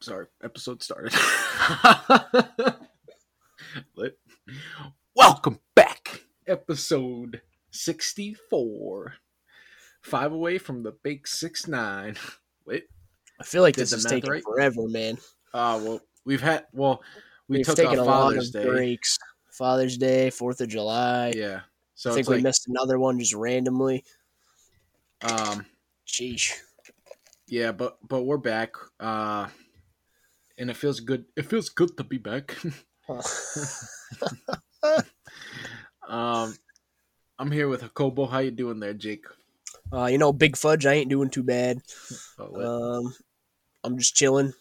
sorry. Episode started. Lit. Welcome back. Episode 64. Five away from the big six nine. Wait. I feel like this is taking right? forever, man. Uh well we've had well we We've took taken off a lot Father's of Day. breaks. Father's Day, Fourth of July. Yeah. So I think we like missed another one just randomly. um Sheesh. yeah, but but we're back. Uh and it feels good. It feels good to be back. um I'm here with Jacobo. How you doing there, Jake? uh, you know, Big Fudge, I ain't doing too bad. Oh. Um, I'm just chilling.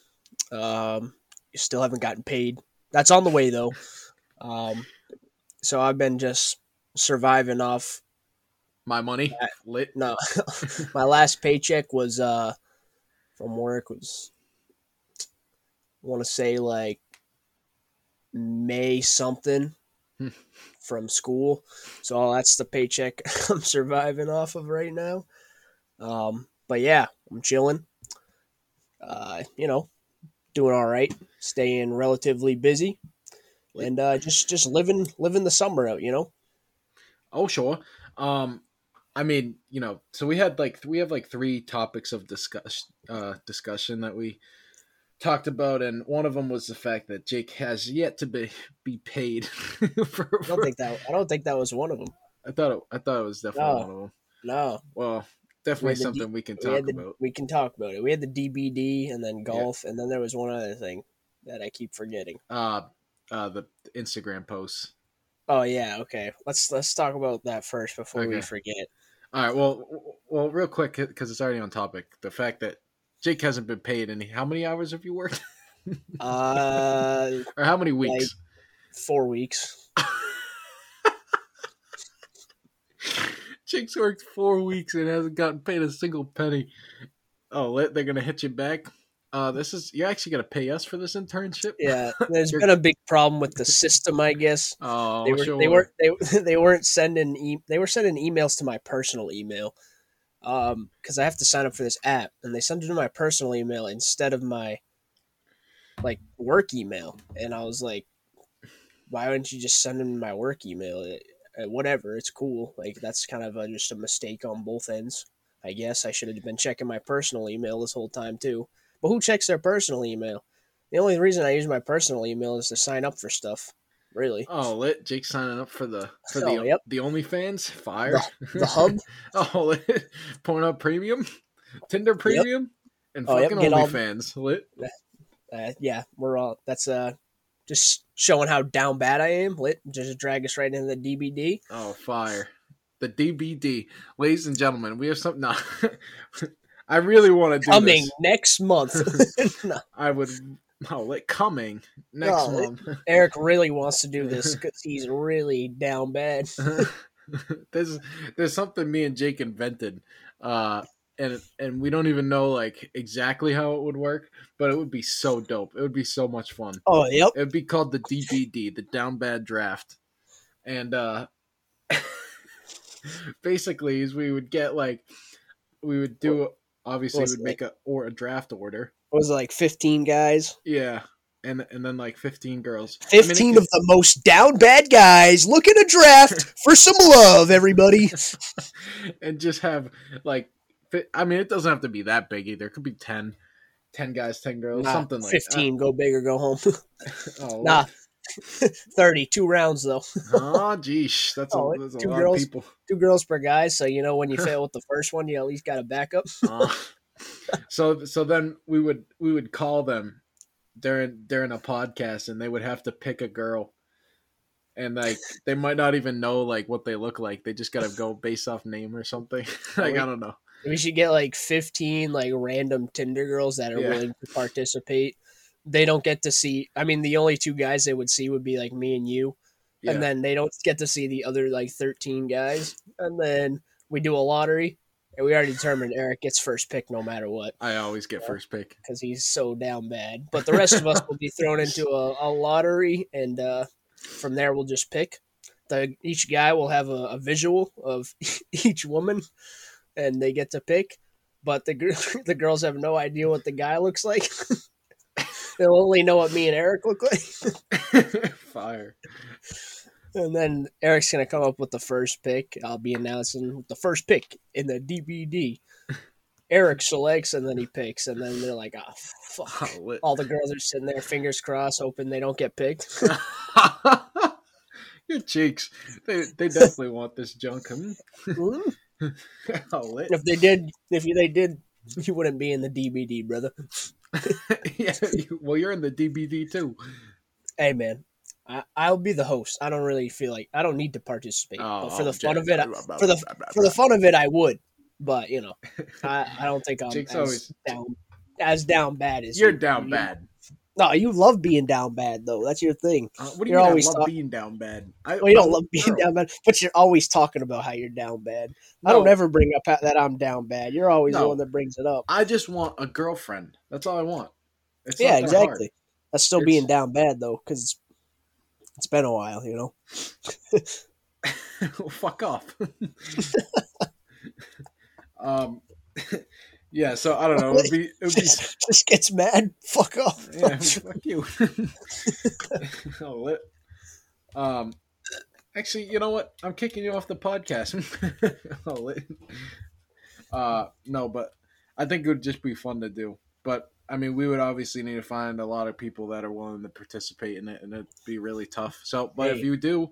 Um, still haven't gotten paid. That's on the way though. Um, so I've been just surviving off. My money lit. No, my last paycheck was uh from work was want to say like May something Hmm. from school. So that's the paycheck I'm surviving off of right now. Um, but yeah, I'm chilling. Uh, you know, doing all right, staying relatively busy, and uh, just just living living the summer out. You know. Oh sure. Um, I mean, you know, so we had like we have like three topics of discuss uh discussion that we talked about, and one of them was the fact that Jake has yet to be be paid. for, I don't think that I don't think that was one of them. I thought it, I thought it was definitely No. one of them. No, Well, definitely the something we can talk had the, about. we can talk about it. We had the DBD and then golf, and then there was one other thing that I keep forgetting. Uh, uh, the Instagram posts. Oh yeah, okay. Let's let's talk about that first before we forget. All right. Well, well, real quick because it's already on topic. The fact that Jake hasn't been paid, any. how many hours have you worked, Uh, or how many weeks? Like- four weeks. Jake's worked four weeks and hasn't gotten paid a single penny. Oh, they're gonna hit you back. Uh, this is you're actually gonna pay us for this internship. Yeah, there's been a big problem with the system, I guess. Oh, They were sure. they weren't they, they weren't sending e- they were sending emails to my personal email. Um, because I have to sign up for this app, and they sent it to my personal email instead of my like work email. And I was like, why wouldn't you just send them my work email? It, uh, whatever, it's cool. Like that's kind of a, just a mistake on both ends. I guess I should have been checking my personal email this whole time too. But who checks their personal email? The only reason I use my personal email is to sign up for stuff. Really, Oh, lit. Jake signing up for the for the Oh, yep. the OnlyFans. Fire. the hub. oh, lit. Pornhub Premium, Tinder Premium, and Oh, yep, fucking get all- OnlyFans. Lit. uh, yeah, we're all that's uh just showing how down bad I am. Lit just drag us right into the DBD. Oh, fire. The DBD, ladies and gentlemen, we have something. No, I really want to do Coming this. next month. No, I would. Oh, like coming next No, month. Eric really wants to do this because he's really down bad. there's there's something me and Jake invented, uh, and and we don't even know like exactly how it would work, but it would be so dope. It would be so much fun. Oh, yep. It would be called the DBD, the Down Bad Draft, and uh, basically, is we would get like we would do obviously it, make a or a draft order, was it, like 15 guys? yeah, and and then like fifteen girls. I mean, it 15 of the most down bad guys looking to draft for some love, everybody. and just have like I mean it doesn't have to be that big either. It could be 10, 10 guys, 10 girls, Nah, something like 15, go big or go home. Oh, nah, 30, two rounds though. oh geesh, that's Oh, a, that's a two lot girls. of people. Two girls per guy, so you know when you fail with the first one, you at least got a backup. Uh, so so then we would we would call them during during a podcast and they would have to pick a girl. And like they might not even know like what they look like. They just gotta go based off name or something. like I don't know. We should get like 15 like random Tinder girls that are Yeah. willing to participate. They don't get to see. I mean, the only two guys they would see would be like me and you, Yeah. and then they don't get to see the other like 13 guys. And then we do a lottery, and we already determined Eric gets first pick no matter what I always get first pick. because he's so down bad. But the rest of us will be thrown into a, a lottery, and uh, from there we'll just pick. The each guy will have a, a visual of each woman, and they get to pick. But the the girls have no idea what the guy looks like. They'll only know what me and Eric look like. Fire. And then Eric's gonna come up with the first pick. I'll be announcing the first pick in the DBD. Eric selects and then he picks, and then they're like, "Oh fuck!" Oh. All the girls are sitting there, fingers crossed, hoping they don't get picked. Your cheeks. They they definitely want this junk. Oh, if they did, if they did, you wouldn't be in the DBD, brother. yeah, well, you're in the DBD too. Hey, man, I, I'll be the host. I don't really feel like I don't need to participate, but for the fun of it, I, for the for the fun of it, I would. But you know, I, I don't think I'm Jake's as always- down as down bad as you're you. down You- bad. No, you love being down bad though. That's your thing. Uh, what do you You're mean? always I love talk- being down bad. I, Well, you don't love being girl. down bad, but you're always talking about how you're down bad. I don't ever bring up that I'm down bad. You're always the one that brings it up. I just want a girlfriend. That's all I want. It's yeah, that hard. exactly. That's still It's- being down bad though, because it's, it's been a while, you know. Fuck off. um, yeah. So I don't know. It'd be, it'd be just, just gets mad. Fuck off. yeah. Fuck you. oh, lit. Um, actually, you know what? I'm kicking you off the podcast. oh, lit. Uh, no, but I think it would just be fun to do. But I mean, we would obviously need to find a lot of people that are willing to participate in it, and it'd be really tough. So, but if you do,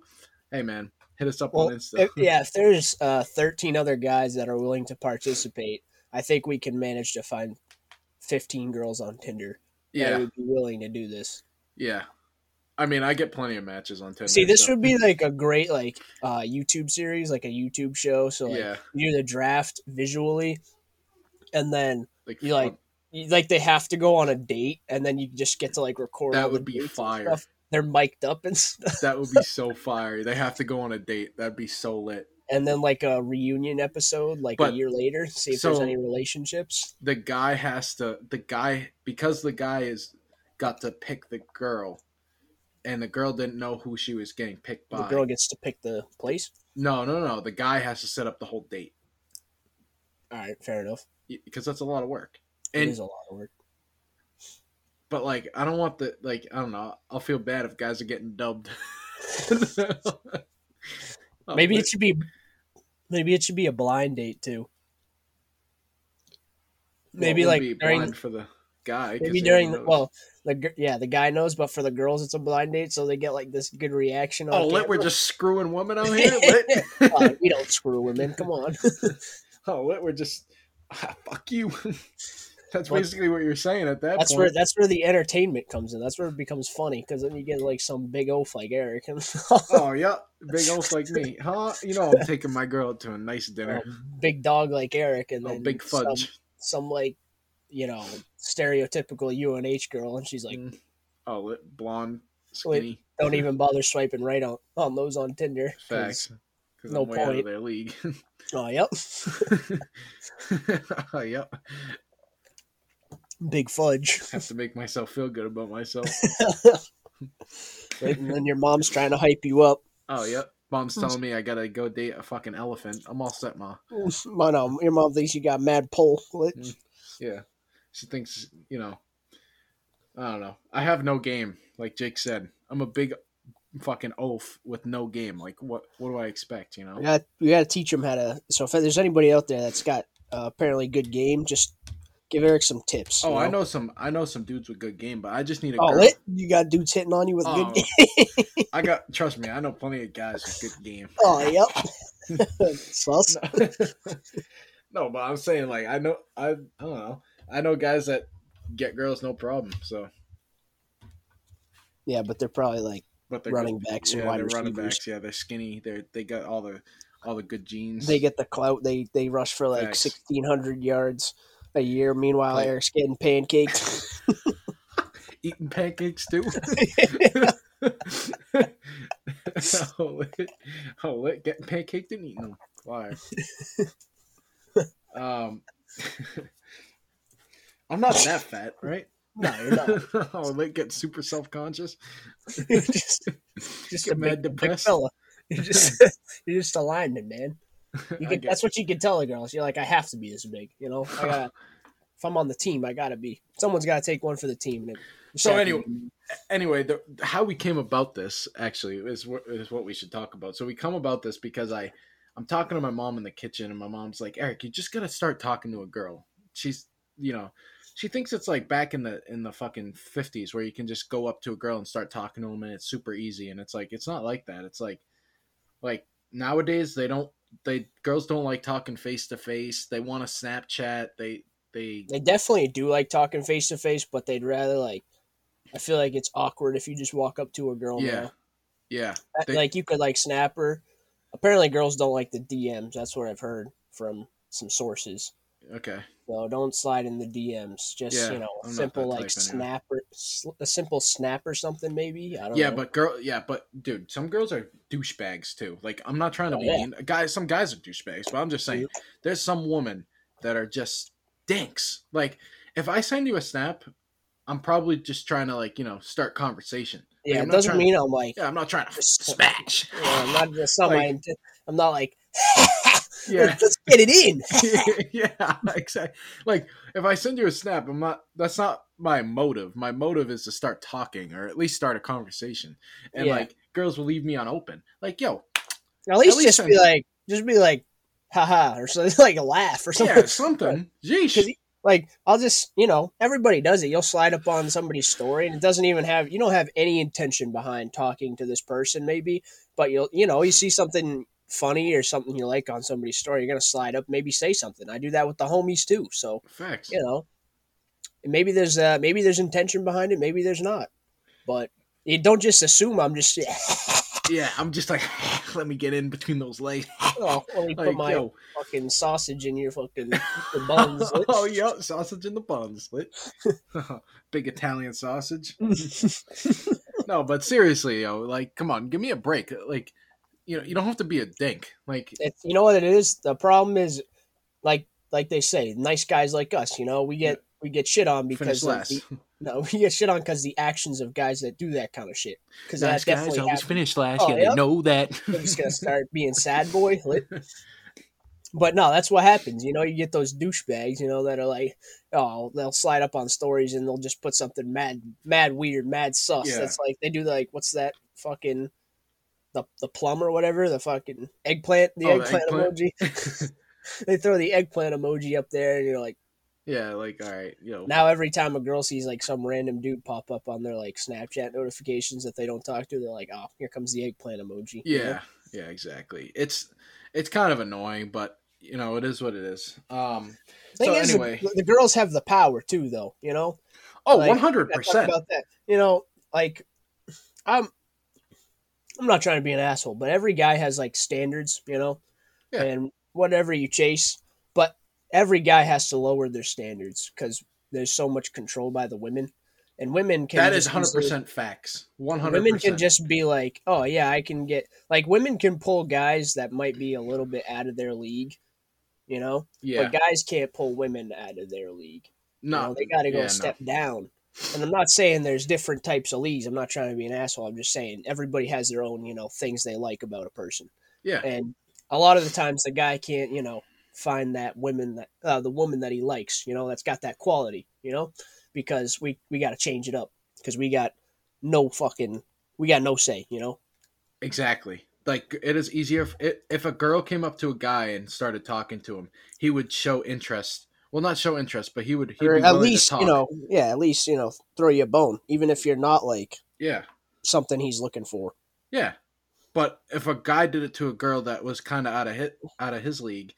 hey man, hit us up Well, on Insta. if, yeah, if there's uh, 13 other guys that are willing to participate, I think we can manage to find 15 girls on Tinder yeah, would be willing to do this. yeah. I mean, I get plenty of matches on Tinder. See, this so- would be like a great like uh, YouTube series, like a YouTube show. So like yeah, you do the draft visually, and then like, you like you, like they have to go on a date, and then you just get to like record. That would be fire. They're mic'd up and stuff, that would be so fire. They have to go on a date. That'd be so lit. And then like a reunion episode, like But- a year later, see if there's any relationships. The guy has to. The guy because the guy is got to pick the girl, and the girl didn't know who she was getting picked by. The girl gets to pick the place. No, no, no. The guy has to set up the whole date All right, fair enough. because that's a lot of work. It And is a lot of work. but like, I don't want the like. I don't know. I'll feel bad if guys are getting dubbed. Maybe it should be, maybe it should be a blind date too. Maybe Well, like during for the guy. maybe during the, well the yeah the guy knows, but for the girls it's a blind date, so they get like this good reaction. On Oh, lit, we're just screwing women out here. Uh, we don't screw women. Come on. oh, lit, we're just ah, fuck you. That's What- basically what you're saying at that That's point. where that's where the entertainment comes in. That's where it becomes funny because then you get like some big oaf like Eric and oh yeah, big oaf like me, huh? You know, I'm taking my girl to a nice dinner. big dog like Eric, and Oh, then big fudge. some like you know stereotypical UNH girl, and she's like, Mm. oh, lit, blonde, Wait, skinny. don't even bother swiping right on on those on Tinder. 'cause- Facts. Because no I'm way out of their league. Oh, yep. oh, yep. Big fudge. Have to make myself feel good about myself. Right, and then your mom's trying to hype you up. Oh, yep. Mom's telling me I gotta go date a fucking elephant. I'm all set, ma. My no, your mom thinks you got mad pole. What? Yeah. She thinks, you know, I don't know. I have no game, like Jake said. I'm a big fucking oaf with no game. Like, what What do I expect, you know? We got we got to teach them how to. So if there's anybody out there that's got uh, apparently good game, just give Eric some tips. Oh, you I know some. I know some dudes with good game, but I just need a Oh, girl. lit? You got dudes hitting on you with Oh. good game. I got. Trust me, I know plenty of guys with good game. Oh, yep. Sus. no, but I'm saying like I know. I I don't know. I know guys that get girls no problem. So, Yeah, but they're probably like but they're running backs yeah, wide they're running backs. Yeah, they're skinny. They're they got all the all the good genes. They get the clout. They they rush for like sixteen hundred yards a year. Meanwhile, Like- Eric's getting pancakes. eating pancakes too. oh, oh, getting pancaked and eating them. Fire. um, I'm not that fat, right? no, you're not. oh, lit. Get super self conscious. You're just just Get a mad big, big depressed. fella. You're just you're just a lineman, man. You can, that's what you can tell the girls. You're like, I have to be this big. You know, I got. if I'm on the team, I gotta be. Someone's got to take one for the team. And So anyway, anyway, the, how we came about this actually is wh- is what we should talk about. So we come about this because I I'm talking to my mom in the kitchen, and my mom's like, Eric, you just gotta start talking to a girl. She's you know. She thinks it's like back in the in the fucking fifties where you can just go up to a girl and start talking to them and it's super easy and it's like it's not like that. It's like like nowadays they don't they girls don't like talking face to face. They want to Snapchat. They they They definitely do like talking face to face, but they'd rather like. I feel like it's awkward if you just walk up to a girl. yeah now. yeah uh, They- like you could like snap her. Apparently, girls don't like the DMs. That's what I've heard from some sources. Okay So don't slide in the DMs. Just Yeah, you know, I'm simple like snap or a simple snap or something maybe. I don't yeah know. but girl yeah but dude some girls are douchebags too like i'm not trying to Oh, be yeah. mean guys some guys are douchebags but i'm just saying mm-hmm. there's some women that are just dinks like if i send you a snap i'm probably just trying to like you know start conversation yeah, I'm it doesn't mean I'm like. yeah i'm not trying to Just- smash know, I'm not just Like- I'm not like. Yeah. let's get it in. yeah, exactly. Like if I send you a snap, I'm not. That's not my motive. My motive is to start talking or at least start a conversation. And Yeah. like girls will leave me on open. Like yo, At least, least just be like, just be like, haha, or something like a laugh or something. yeah, something. He- Like I'll just, you know, everybody does it. You'll slide up on somebody's story, and it doesn't even have you don't have any intention behind talking to this person, maybe, but you'll, you know, you see something funny or something you like on somebody's story, you're gonna slide up, maybe say something. I do that with the homies too, so Facts. you know, maybe there's uh, maybe there's intention behind it, maybe there's not, but you don't just assume I'm just. Yeah, I'm just like, let me get in between those legs. Oh, let me put Like my yo, fucking sausage in your fucking the buns. oh yeah, sausage in the bun slit. Big Italian sausage. no, but seriously, yo, like, come on, give me a break. Like, you know, you don't have to be a dink. Like, It's you know what it is. The problem is, like like they say, nice guys like us. You know, we get we get shit on because the, no, we get shit on because the actions of guys that do that kind of shit. Because that Nice guys always happens. finish last. Oh, yeah, yep. they know that. I'm just gonna start being sad boy. But no, that's what happens. You know, you get those douchebags. You know that are like, oh, they'll slide up on stories and they'll just put something mad, mad weird, mad sus. Yeah. That's like they do like what's that fucking the the plum or whatever the fucking eggplant the Oh, the eggplant, eggplant? emoji. they throw the eggplant emoji up there, and you're like, yeah, like all right, you know. now every time a girl sees like some random dude pop up on their like Snapchat notifications that they don't talk to, they're like, oh, here comes the eggplant emoji. you know? yeah, yeah, exactly. It's it's kind of annoying, but you know, it is what it is. Um, Thing so is, anyway, the, the girls have the power too, though. You know, oh, Oh, one hundred percent about that. You know, like I'm, I'm not trying to be an asshole, but every guy has like standards, you know, Yeah. and whatever you chase, but every guy has to lower their standards because there's so much control by the women, and women can That is just hundred percent facts. One hundred. Women can just be like, oh yeah, I can get like women can pull guys that might be a little bit out of their league, you know, yeah, but guys can't pull women out of their league. You no, know, they got to go yeah, step down. And I'm not saying there's different types of leagues. I'm not trying to be an asshole. I'm just saying everybody has their own, you know, things they like about a person. Yeah, And a lot of the times the guy can't, you know, find that woman that uh, the woman that he likes, you know, that's got that quality, you know, because we we got to change it up because we got no fucking we got no say, you know. exactly. Like it is easier if, if a girl came up to a guy and started talking to him, he would show interest. Well, not show interest, but he would. He'd at least, you know, yeah, at least, you know, throw you a bone even if you're not like Yeah, something he's looking for. yeah. But if a guy did it to a girl that was kind of out of hit out of his league,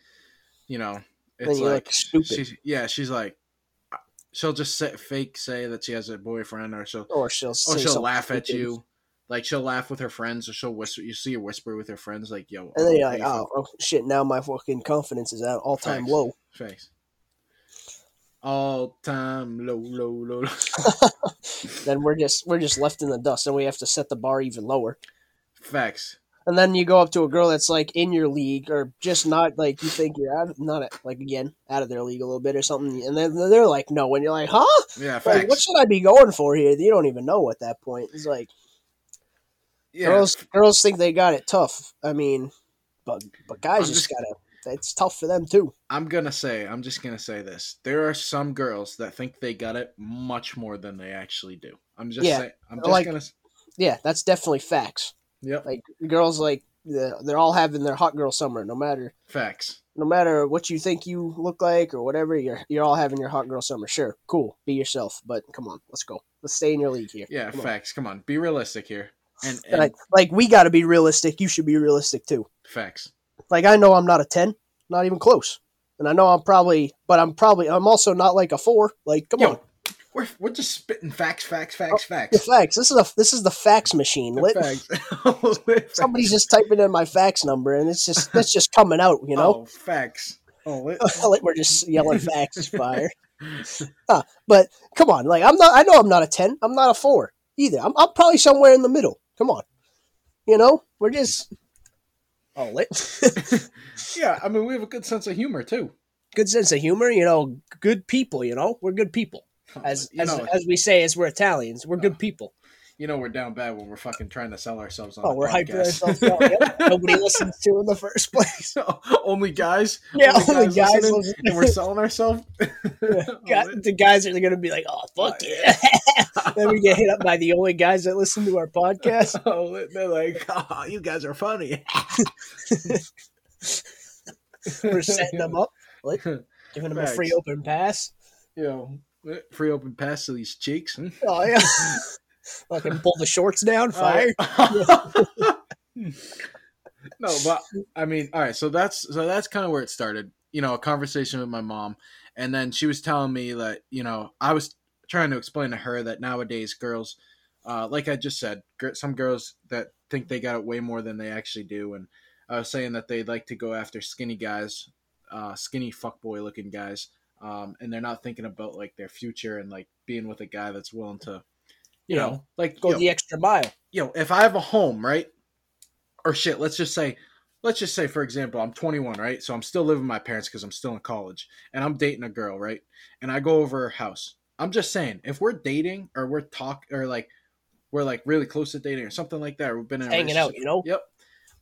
you know, it's like stupid. she's yeah, she's like she'll just say, fake say that she has a boyfriend, or she'll Or she'll or she'll laugh at you. Like she'll laugh with her friends, or she'll whisper. You see her whisper with her friends, like "Yo," And then you're like, oh, oh shit! Now my fucking confidence is at all time low. feel? Facts. All time low, low, low. low. Then we're just we're just left in the dust, and we have to set the bar even lower. Facts. And then you go up to a girl that's like in your league, or just not like you think you're out, not like again out of their league a little bit or something, and then they're like, no, and you're like, huh? Yeah, Like, what should I be going for here? You don't even know at that point. It's like yeah, girls girls think they got it tough. I mean, but but guys just, just- gotta it's tough for them too. I'm gonna say, I'm just gonna say this. There are some girls that think they got it much more than they actually do. I'm just Yeah, saying. I'm just like- gonna. Yeah, that's definitely facts. Yep. Like girls, like they're all having their hot girl summer. No matter Facts. no matter what you think you look like or whatever, you're you're all having your hot girl summer. Sure, cool, be yourself. But come on, let's go. Let's stay in your league here. Yeah. Come on. facts. Come on. Be realistic here. And, and Like, like we got to be realistic. You should be realistic too. facts. Like I know I'm not a ten, not even close, and I know I'm probably, but I'm probably I'm also not like a four. Like come Yo, on, we're we're just spitting facts, facts, facts, the facts. facts. This is a this is the fax machine. Lit. Facts. Somebody's just typing in my fax number, and it's just it's just coming out. You know, Oh, facts. Oh, lit. we're just yelling fax is fire. Huh, But come on, like I'm not. I know I'm not a ten. I'm not a four either. I'm, I'm probably somewhere in the middle. Come on, you know, we're just oh lit. yeah. I mean, we have a good sense of humor too. good sense of humor. You know, good people. You know, we're good people. As you as, know, as we say, as we're Italians, we're uh, good people. You know, we're down bad when we're fucking trying to sell ourselves on. Oh, we're hyping podcast. ourselves up. Yep. Nobody listens to in the first place. only guys. Yeah, only guys listening, listen. and we're selling ourselves. Oh, Gu- the guys are going to be like, "Oh, fuck Oh, yeah!" then we get hit up by the only guys that listen to our podcast. oh, they're like, oh, you guys are funny. We're setting them up, like, giving them a free open pass. You know, free open pass to these cheeks. Hmm? Oh yeah, fucking pull the shorts down, fire. No, but I mean, all right. So that's so that's kind of where it started. You know, a conversation with my mom, and then she was telling me that you know I was trying to explain to her that nowadays girls, uh, like I just said, some girls that think they got it way more than they actually do, and I was saying that they like to go after skinny guys, uh, skinny fuckboy looking guys, um, and they're not thinking about like their future and like being with a guy that's willing to, you Yeah. know, like Go yo, the extra mile. yo, if I have a home, right? Or shit, let's just say, let's just say, for example, I'm 21, right? So I'm still living with my parents because I'm still in college, and I'm dating a girl, right? And I go over her house. I'm just saying, if we're dating or we're talk or like we're like really close to dating or something like that, or we've been in Hanging out, you know? Yep.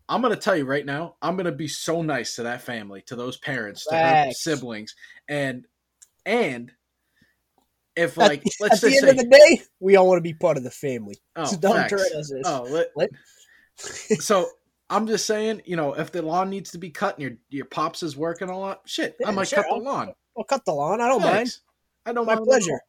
I'm gonna tell you right now, I'm gonna be so nice to that family, to those parents, to her siblings, and and if At like the- let's At the end say, of the day, we all want to be part of the family. oh, so don't turn us this. Oh, let, Let- so I'm just saying, you know, if the lawn needs to be cut and your your pops is working a lot, shit, I might sure, cut the lawn. I'll- cut the lawn. I don't mind. I don't My mind at all. pleasure.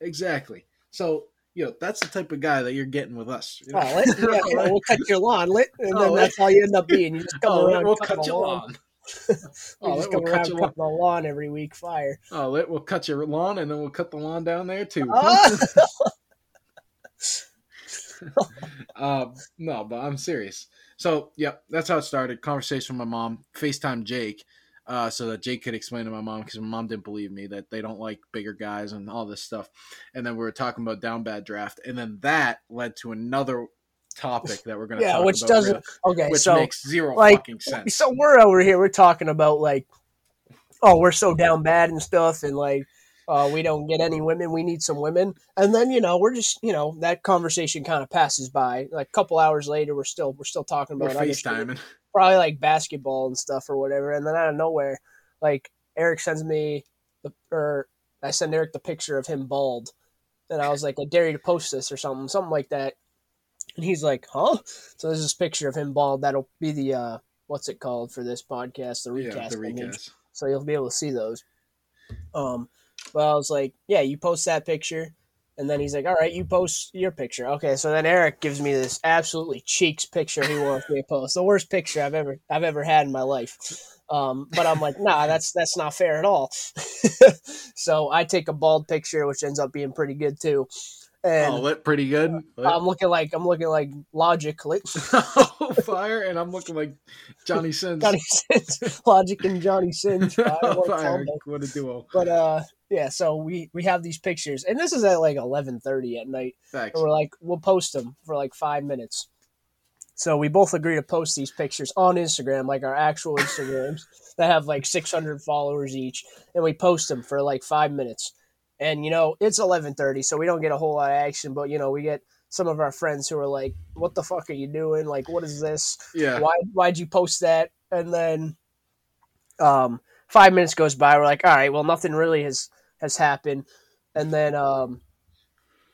Exactly. So, you know, that's the type of guy that you're getting with us. you oh, know? Oh? Yeah, yeah, we'll cut your lawn, and Oh, then lit. that's all you end up being. You just come Oh, around, we'll cutting cut your lawn. lawn. Oh, We just will come cut around your cutting the lawn every week. Fire. Oh, let- we'll cut your lawn and then we'll cut the lawn down there too. Um, no, but I'm serious. So, yeah, that's how it started. Conversation with my mom. FaceTime Jake, uh, so that Jake could explain to my mom because my mom didn't believe me that they don't like bigger guys and all this stuff. And then we were talking about down bad draft, and then that led to another topic that we're going to yeah, talk which about, doesn't. Okay, which so makes zero like, fucking sense. so we're over here. We're talking about like, oh, we're so down bad and stuff, and like, uh, we don't get any women. We need some women, and then you know we're just you know that conversation kind of passes by. Like a couple hours later, we're still we're still talking about. FaceTiming. probably like basketball and stuff or whatever. And then out of nowhere, like Eric sends me the or I send Eric the picture of him bald, and I was like, I dare you to post this or something, something like that. And he's like, huh? So there's this picture of him bald. That'll be the uh, what's it called for this podcast, the recast. Yeah, the recast. So you'll be able to see those. Um, but I was like, yeah, you post that picture. And then he's like, all right, you post your picture. Okay, so then Eric gives me this absolutely cheeks picture he wants me to post. The worst picture I've ever I've ever had in my life. Um, but I'm like, nah, that's that's not fair at all. so I take a bald picture, which ends up being pretty good too. And oh, lit pretty good. Lit. I'm looking like I'm looking like Logic, lit- oh, fire! And I'm looking like Johnny Sins. Johnny Sins, Logic and Johnny Sins. Fire, what fire! What a duo! But uh, yeah. So we we have these pictures, and this is at like eleven thirty at night. Thanks. And we're like, we'll post them for like five minutes. So we both agree to post these pictures on Instagram, like our actual Instagrams that have like six hundred followers each, and we post them for like five minutes. And you know, it's eleven thirty, so we don't get a whole lot of action, but you know, we get some of our friends who are like, "What the fuck are you doing? Like, what is this? Yeah. Why why'd you post that?" And then Um, five minutes goes by. We're like, all right, well, nothing really has has happened, and then um,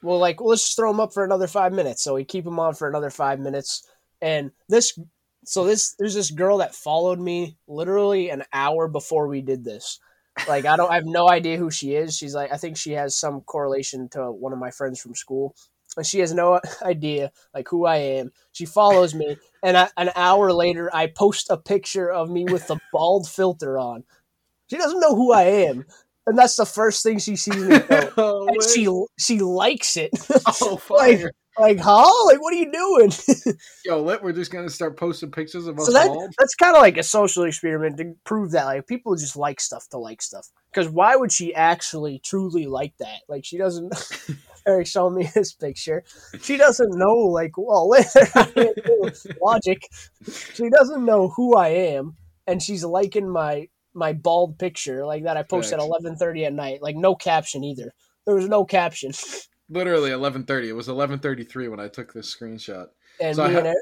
we're like, well, let's just throw them up for another five minutes. So we keep them on for another five minutes, and this, so this, there's this girl that followed me literally an hour before we did this. Like I don't, I have no idea who she is. She's like, I think she has some correlation to one of my friends from school, and she has no idea like who I am. She follows me, and I, an hour later, I post a picture of me with the bald filter on. She doesn't know who I am, and that's the first thing she sees me. Oh, And she she likes it. oh, fire. like, huh? Like, what are you doing? Yo, lit, we're just gonna start posting pictures of us so that that's kind of like a social experiment to prove that like people just like stuff to like stuff. Because why would she actually truly like that? Like she doesn't. Eric showed me his picture. She doesn't know like well logic. She doesn't know who I am, and she's liking my my bald picture like that I posted at eleven thirty at night. Like no caption either. There was no caption. Literally eleven thirty. It was eleven thirty three when I took this screenshot. And So me, ha- and Eric,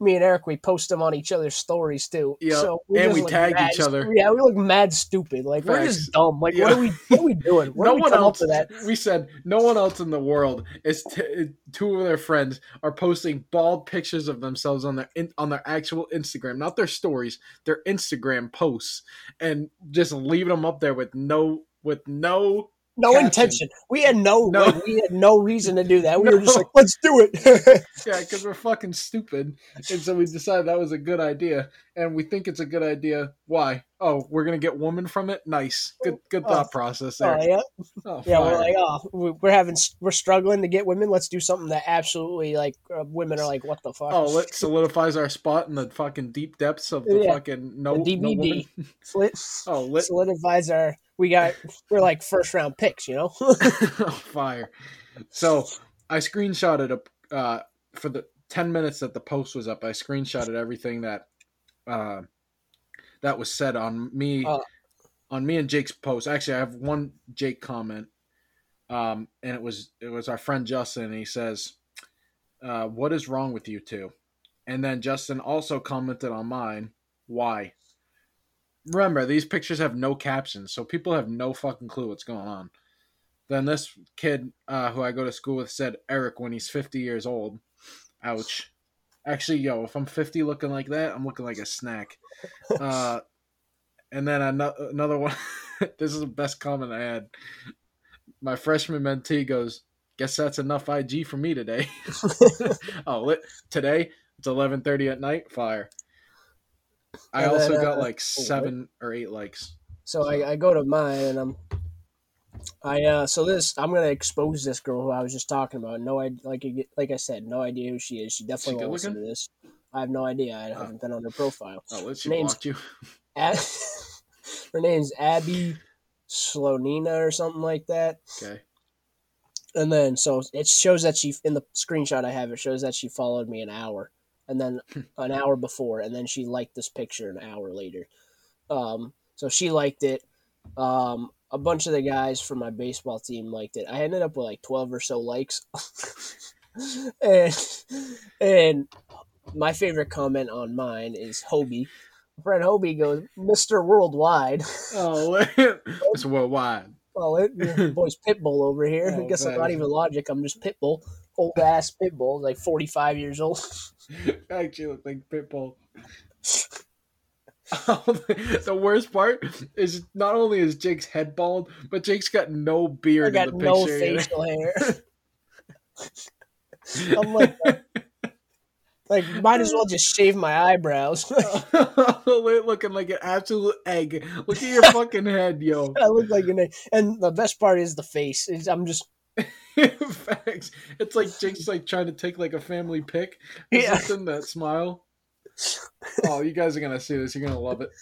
me and Eric, we post them on each other's stories too. Yeah, so and we look tagged mad each other. stu- Yeah, we look mad stupid. Like we're just dumb. Like Yeah. what are we? What are we doing? Where no we one else. that? We said no one else in the world is t- two of their friends are posting bald pictures of themselves on their in- on their actual Instagram, not their stories, their Instagram posts, and just leaving them up there with no with no. No caption. intention. We had no, No. like, we had no reason to do that. We were just like, let's do it. Yeah, because we're fucking stupid, and so we decided that was a good idea, and we think it's a good idea. Why? Oh, we're gonna get woman from it. Nice, good, good Oh. thought process there. oh yeah, Oh, yeah. We're like, oh, we- we're having, we're struggling to get women. Let's do something that absolutely like uh, women are like, what the fuck? Oh, it solidifies our spot in the fucking deep depths of the Yeah. fucking no, The no woman. DBD. Slit, Oh, lit solidifies our. We got. We're like first round picks, you know. fire. So I screenshotted a uh, for the ten minutes that the post was up. I screenshotted everything that uh, that was said on me Uh. on me and Jake's post. Actually, I have one Jake comment, um, and it was it was our friend Justin. And he says, uh, "What is wrong with you two? And then Justin also commented on mine. Why? Remember, these pictures have no captions, so people have no fucking clue what's going on. Then this kid uh, who I go to school with said Eric when he's 50 years old. Ouch. Actually, yo, if I'm 50 looking like that, I'm looking like a snack. Uh, and then ano- another one. this is the best comment I had. My freshman mentee goes, "Guess that's enough IG for me today." oh, lit today it's 11:30 at night. Fire. I And also then, got uh, like seven or eight likes. So I, I go to mine and I'm I uh so this I'm gonna expose this girl who I was just talking about. No idea like I- like I said, no idea who she is. She definitely won't listen to this. I have no idea. I Oh. haven't been on her profile. Oh, she Name's- blocked you. Ab- her name's Abby Slonina or something like that. Okay. And then so it shows that she in the screenshot I have it shows that she followed me an hour and then an hour before and then she liked this picture an hour later. Um so she liked it. Um a bunch of the guys from my baseball team liked it. I ended up with like 12 or so likes. and and my favorite comment on mine is Hobie. Friend Hobie goes, Mr. Worldwide. Oh, it's worldwide. Well, it, boy's Pitbull over here. I Oh, guess I'm not even logic. I'm just Pitbull. Old ass Pitbull, is like 45 years old. Actually, look like Pitbull. the worst part is not only is Jake's head bald, but Jake's got no beard. I got in the no picture. facial hair. I'm like, like, might as well just shave my eyebrows. looking like an absolute egg. Look at your fucking head, yo. I look like an. Egg. And the best part is the face. Is I'm just Facts. It's like Jake's like trying to take like a family pic. Yeah. something, that smile. Oh, you guys are gonna see this. You're gonna love it.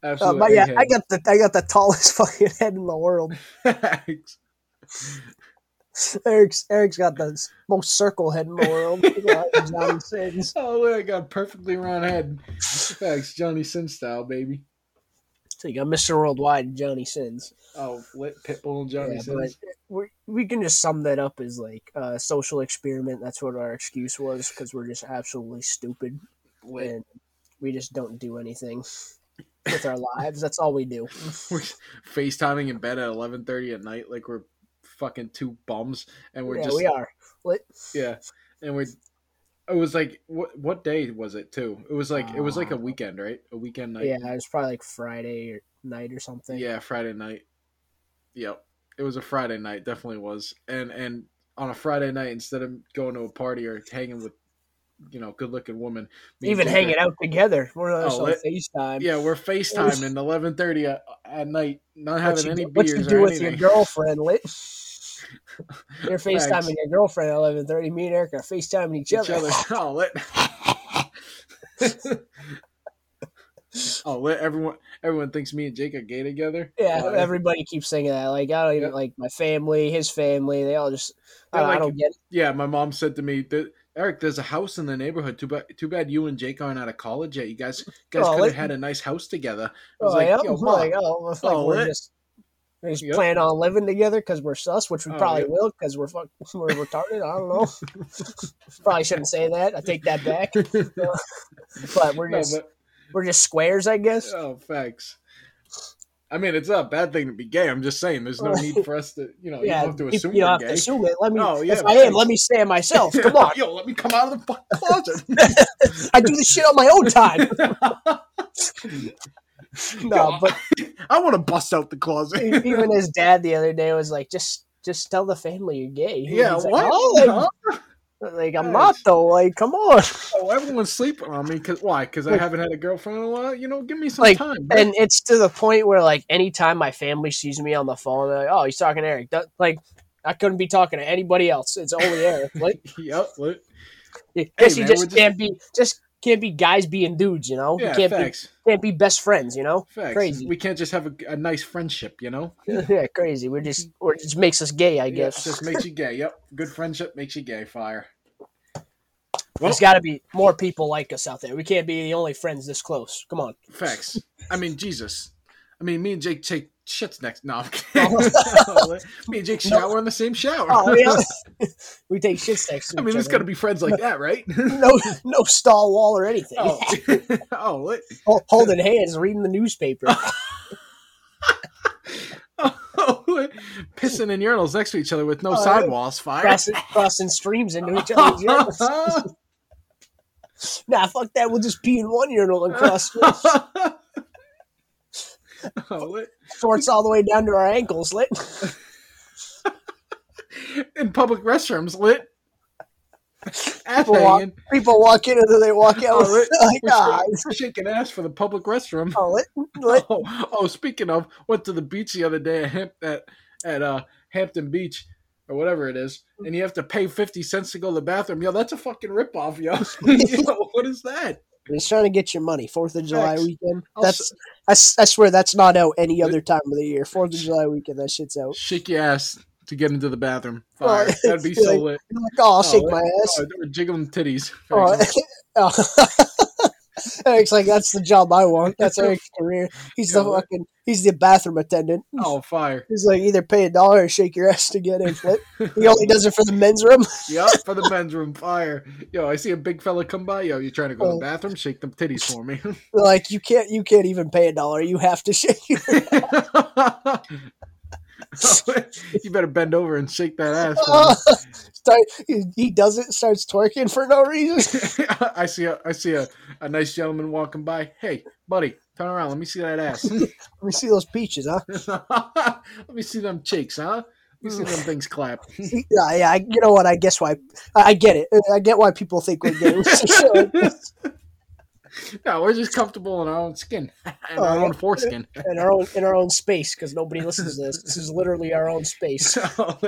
Uh, Absolutely. but yeah, I got the I got the tallest fucking head in the world. Facts. Eric's Eric's got the most circle head in the world. Johnny Sins. Oh, look, I got a perfectly round head. Facts, Johnny Sin style, baby. So you got Mr. Worldwide and Johnny Sins. Oh, lit Pitbull and Johnny Yeah, Sins. we we can just sum that up as like a social experiment. That's what our excuse was because we're just absolutely stupid Lit. and we just don't do anything. with our lives. That's all we do. we're FaceTiming in bed at eleven thirty at night, like we're fucking two bums, and we're yeah, just we are. Lit. yeah, and we. It was like what what day was it too? It was like it was like a Uh, weekend, right? A weekend night. Yeah, it was probably like Friday or night or something. Yeah, Friday night. Yep. It was a Friday night, definitely was. And and on a Friday night, instead of going to a party or hanging with, you know, good looking and Even Jake hanging are- out together. We're Oh, on lit. FaceTime. Yeah, we're FaceTiming eleven thirty at, at night, not What having any do- what you do with anything. your girlfriend, lit? You're. FaceTiming your girlfriend at eleven thirty. Me and Eric are FaceTiming each, Each other. other. Oh, let. oh, let everyone. Everyone thinks me and Jake are gay together. Yeah, oh, Fire. everybody keeps saying that. Like I don't even Yeah. like my family, his family. They all just I, don't- I don't get it. Yeah, my mom said to me, that, "Eric, there's a house in the neighborhood. Too bad, too bad you and Jake aren't out of college yet. You guys, guys Oh, could have had a nice house together." I was Oh, like, yeah? "Yo, mom, like, oh, it's oh, like Oh, we're just we just Yep. plan on living together because we're sus, which we Oh, probably will because we're fuck, we're retarded. I don't know. probably shouldn't say that. I take that back. But we're no, just but we're just squares, I guess. oh, facts. I mean, it's not a bad thing to be gay. I'm just saying, there's no need for us to, you know, yeah, you don't have to assume you don't have to assume it. Let me. Oh, yeah, if I am, let me say it myself. Come on, yo, let me come out of the fucking closet. I do this shit on my own time. No, Yo, but I want to bust out the closet. even his dad the other day was like, just just tell the family you're gay. yeah, He's like, what? "Oh, Huh? like, like, I'm not though. Like, come on. Oh, everyone's sleeping on me. Cause why? Because I haven't had a girlfriend in a while. You know, give me some Like, time. bro. And it's to the point where like anytime my family sees me on the phone, they're like, "Oh, he's talking to Eric." That- Like, I couldn't be talking to anybody else. It's only Eric. Like, yep. Look. I guess you man, just just- can't be just can't be guys being dudes. You know, Yeah, you can't facts. be can't be best friends. You know, Facts. crazy. We can't just have a, a nice friendship. You know. yeah, crazy. We're just mm-hmm. we're it just makes us gay. I Yeah, guess just makes you gay. Yep. Good friendship makes you gay. Fire. Well, there's got to be more people like us out there. We can't be the only friends this close. Come on. facts. I mean, Jesus. I mean, me and Jake take shits next. No, I'm kidding. me and Jake shower in the same shower. Oh yeah, we take shit next to I mean, there's got to be friends like that, right? no no stall wall or anything. oh, oh, lit. Holding hands, reading the newspaper. oh, pissing in urinals next to each other with no Oh, sidewalls. Fire. crossing, crossing streams into each other's urinals. Nah, fuck that. We'll just pee in one urinal and cross oh, shorts all the way down to our ankles. Lit. In public restrooms, lit. People walk, people walk in and then they walk out. Oh, lit. like, ah, shaking- shaking ass for the public restroom. oh, lit, lit. Oh, oh, speaking of, went to the beach the other day at at, at uh, Hampton Beach or whatever it is, and you have to pay fifty cents to go to the bathroom. Yo, that's a fucking ripoff, yo. yo. What is that? He's trying to get your money. Fourth of July Facts. weekend. I'll That's I, s- I swear that's not out any other time of the year. Fourth of July weekend, that shit's out. Shake your ass to get into the bathroom. Oh, Fire. That'd be so like- lit. Like, oh, I'll oh, shake Oh, my ass. Oh, they were jiggling titties. Oh, oh. Eric's like, that's the job I want. That's Eric's career. He's the fucking, he's the bathroom attendant. oh, fire. He's like, either pay a dollar or shake your ass to get in. Flip. He only does it for the men's room. Yup, for the men's room. Fire. Yo, I see a big fella come by. Yo, you trying to go to Oh. the bathroom? Shake them titties for me. Like, you can't, you can't even pay a dollar. You have to shake. You better bend over and shake that ass. Start, he, does it, starts twerking for no reason. I see a I see a, a nice gentleman walking by. Hey, buddy, turn around. Let me see that ass. Let me see those peaches, huh? Let me see them cheeks, huh? Let me see them things clap. Yeah, yeah. You know what? I guess why. I, I get it. I get why people think we're gay. No, we're just comfortable in our own skin and Oh, our own uh-huh. foreskin. in our own in our own space because nobody listens to this. This is literally our own space. So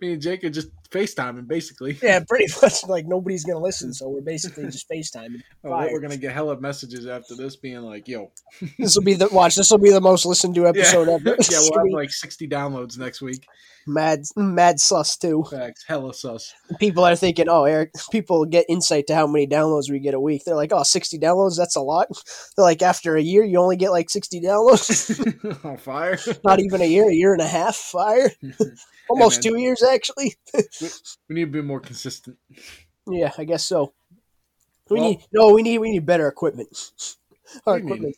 me and Jake are just FaceTiming basically. Yeah, pretty much. Like nobody's gonna listen, so we're basically just FaceTiming. Oh, we're gonna get hella messages after this, being like, "Yo, This will be the watch. This will be the most listened to yeah, episode ever. yeah, we'll have like sixty downloads next week." mad, mad sus too. Facts, hella sus. People are thinking, oh, Eric. People get insight to how many downloads we get a week. They're like, oh, 60 downloads. That's a lot. They're like, after a year, you only get like sixty downloads. On fire. Not even a year, a year and a half. Fire. Almost two years actually. We need to be more consistent. Yeah, I guess so. We Well- need no. We need we need better equipment. Our mean? equipment.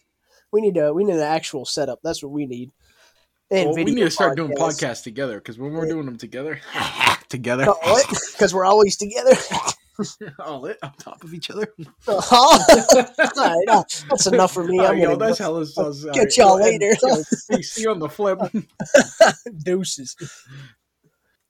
We need a we need an actual setup. That's what we need. And Well, we need to start doing podcasts. podcasts together because when we're Yeah. doing them together, together, Because we're always together. all it on top of each other. Uh-huh. All right, uh, that's enough for me. Oh, I'm yo, gonna that's go. hella. Get y'all later. See you on the flip. deuces.